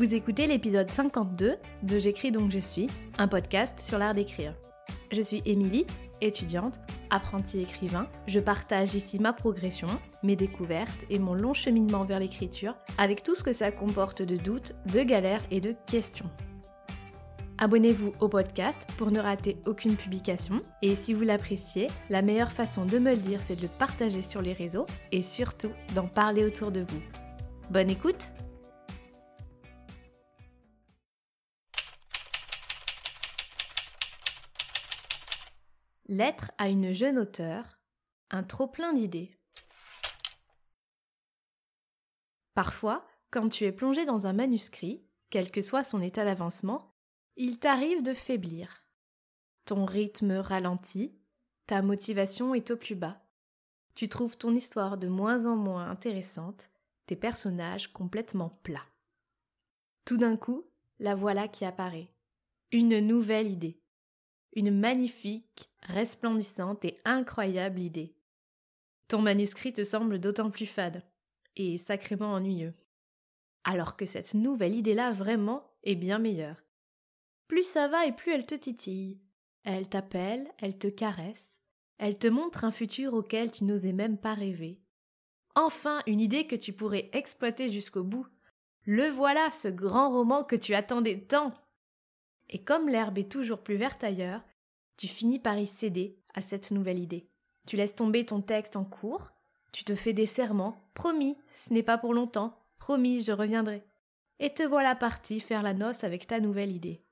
Vous écoutez l'épisode 52 de J'écris donc je suis, un podcast sur l'art d'écrire. Je suis Émilie, étudiante, apprentie écrivain. Je partage ici ma progression, mes découvertes et mon long cheminement vers l'écriture, avec tout ce que ça comporte de doutes, de galères et de questions. Abonnez-vous au podcast pour ne rater aucune publication. Et si vous l'appréciez, la meilleure façon de me le dire, c'est de le partager sur les réseaux et surtout d'en parler autour de vous. Bonne écoute Lettre à une jeune auteure, un trop-plein d'idées. Parfois, quand tu es plongé dans un manuscrit, quel que soit son état d'avancement, il t'arrive de faiblir. Ton rythme ralentit, ta motivation est au plus bas. Tu trouves ton histoire de moins en moins intéressante, tes personnages complètement plats. Tout d'un coup, la voilà qui apparaît. Une nouvelle idée une magnifique, resplendissante et incroyable idée. Ton manuscrit te semble d'autant plus fade et sacrément ennuyeux. Alors que cette nouvelle idée-là vraiment est bien meilleure. Plus ça va et plus elle te titille. Elle t'appelle, elle te caresse, elle te montre un futur auquel tu n'osais même pas rêver. Enfin une idée que tu pourrais exploiter jusqu'au bout. Le voilà, ce grand roman que tu attendais tant et comme l'herbe est toujours plus verte ailleurs, tu finis par y céder à cette nouvelle idée. Tu laisses tomber ton texte en cours, tu te fais des serments, promis, ce n'est pas pour longtemps, promis, je reviendrai. Et te voilà parti faire la noce avec ta nouvelle idée.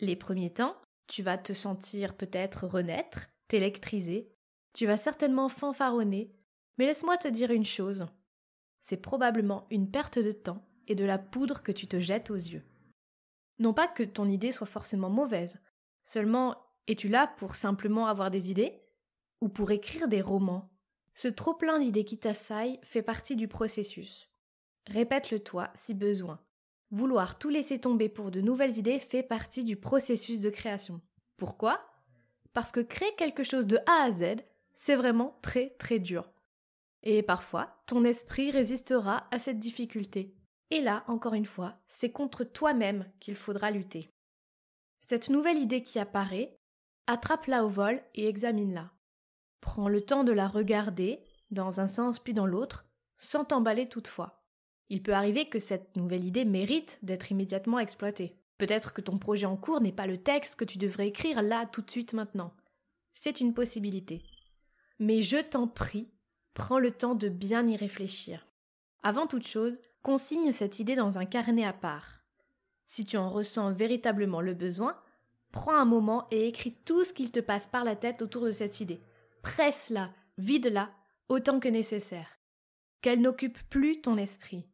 Les premiers temps, tu vas te sentir peut-être renaître, t'électriser, tu vas certainement fanfaronner, mais laisse-moi te dire une chose. C'est probablement une perte de temps et de la poudre que tu te jettes aux yeux. Non pas que ton idée soit forcément mauvaise, seulement es-tu là pour simplement avoir des idées ou pour écrire des romans? Ce trop-plein d'idées qui t'assaillent fait partie du processus. Répète-le toi si besoin. Vouloir tout laisser tomber pour de nouvelles idées fait partie du processus de création. Pourquoi? Parce que créer quelque chose de A à Z, c'est vraiment très très dur. Et parfois, ton esprit résistera à cette difficulté. Et là, encore une fois, c'est contre toi-même qu'il faudra lutter. Cette nouvelle idée qui apparaît, attrape-la au vol et examine-la. Prends le temps de la regarder, dans un sens puis dans l'autre, sans t'emballer toutefois. Il peut arriver que cette nouvelle idée mérite d'être immédiatement exploitée. Peut-être que ton projet en cours n'est pas le texte que tu devrais écrire là tout de suite maintenant. C'est une possibilité. Mais je t'en prie, prends le temps de bien y réfléchir. Avant toute chose, Consigne cette idée dans un carnet à part. Si tu en ressens véritablement le besoin, prends un moment et écris tout ce qu'il te passe par la tête autour de cette idée. Presse-la, vide-la, autant que nécessaire. Qu'elle n'occupe plus ton esprit.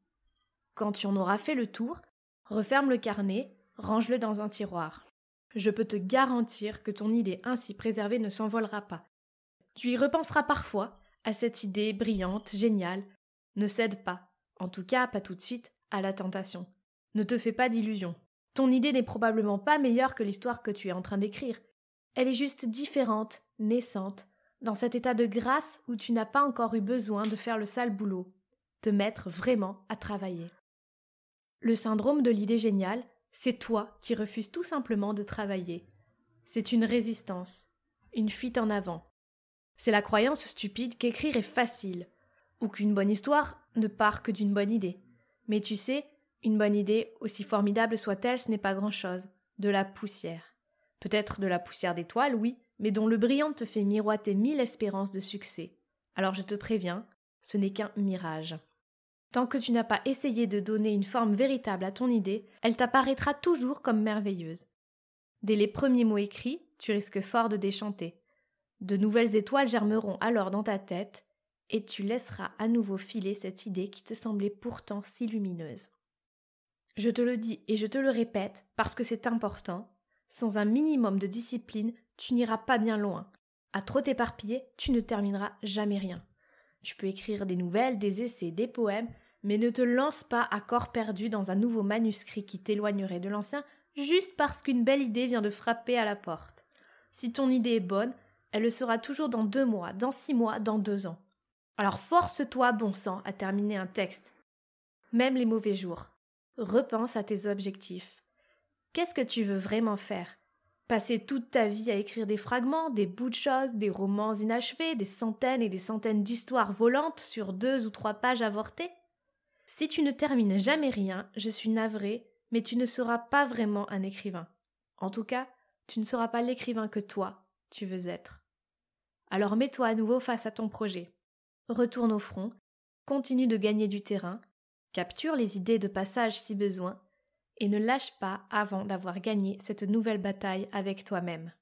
Quand tu en auras fait le tour, referme le carnet, range-le dans un tiroir. Je peux te garantir que ton idée ainsi préservée ne s'envolera pas. Tu y repenseras parfois à cette idée brillante, géniale. Ne cède pas, en tout cas pas tout de suite, à la tentation. Ne te fais pas d'illusions. Ton idée n'est probablement pas meilleure que l'histoire que tu es en train d'écrire. Elle est juste différente, naissante, dans cet état de grâce où tu n'as pas encore eu besoin de faire le sale boulot, te mettre vraiment à travailler. Le syndrome de l'idée géniale, c'est toi qui refuses tout simplement de travailler. C'est une résistance, une fuite en avant. C'est la croyance stupide qu'écrire est facile, ou qu'une bonne histoire ne part que d'une bonne idée. Mais tu sais, une bonne idée, aussi formidable soit-elle, ce n'est pas grand-chose. De la poussière. Peut-être de la poussière d'étoiles, oui, mais dont le brillant te fait miroiter mille espérances de succès. Alors je te préviens, ce n'est qu'un mirage. Tant que tu n'as pas essayé de donner une forme véritable à ton idée, elle t'apparaîtra toujours comme merveilleuse. Dès les premiers mots écrits, tu risques fort de déchanter. De nouvelles étoiles germeront alors dans ta tête, et tu laisseras à nouveau filer cette idée qui te semblait pourtant si lumineuse. Je te le dis et je te le répète parce que c'est important, sans un minimum de discipline, tu n'iras pas bien loin. À trop t'éparpiller, tu ne termineras jamais rien. Tu peux écrire des nouvelles, des essais, des poèmes, mais ne te lance pas à corps perdu dans un nouveau manuscrit qui t'éloignerait de l'ancien juste parce qu'une belle idée vient de frapper à la porte. Si ton idée est bonne, elle le sera toujours dans deux mois, dans six mois, dans deux ans. Alors force-toi, bon sang, à terminer un texte. Même les mauvais jours. repense à tes objectifs. Qu'est-ce que tu veux vraiment faire? Passer toute ta vie à écrire des fragments, des bouts de choses, des romans inachevés, des centaines et des centaines d'histoires volantes sur deux ou trois pages avortées? Si tu ne termines jamais rien, je suis navrée, mais tu ne seras pas vraiment un écrivain. En tout cas, tu ne seras pas l'écrivain que toi, tu veux être. Alors mets-toi à nouveau face à ton projet. Retourne au front, continue de gagner du terrain, capture les idées de passage si besoin, et ne lâche pas avant d'avoir gagné cette nouvelle bataille avec toi-même.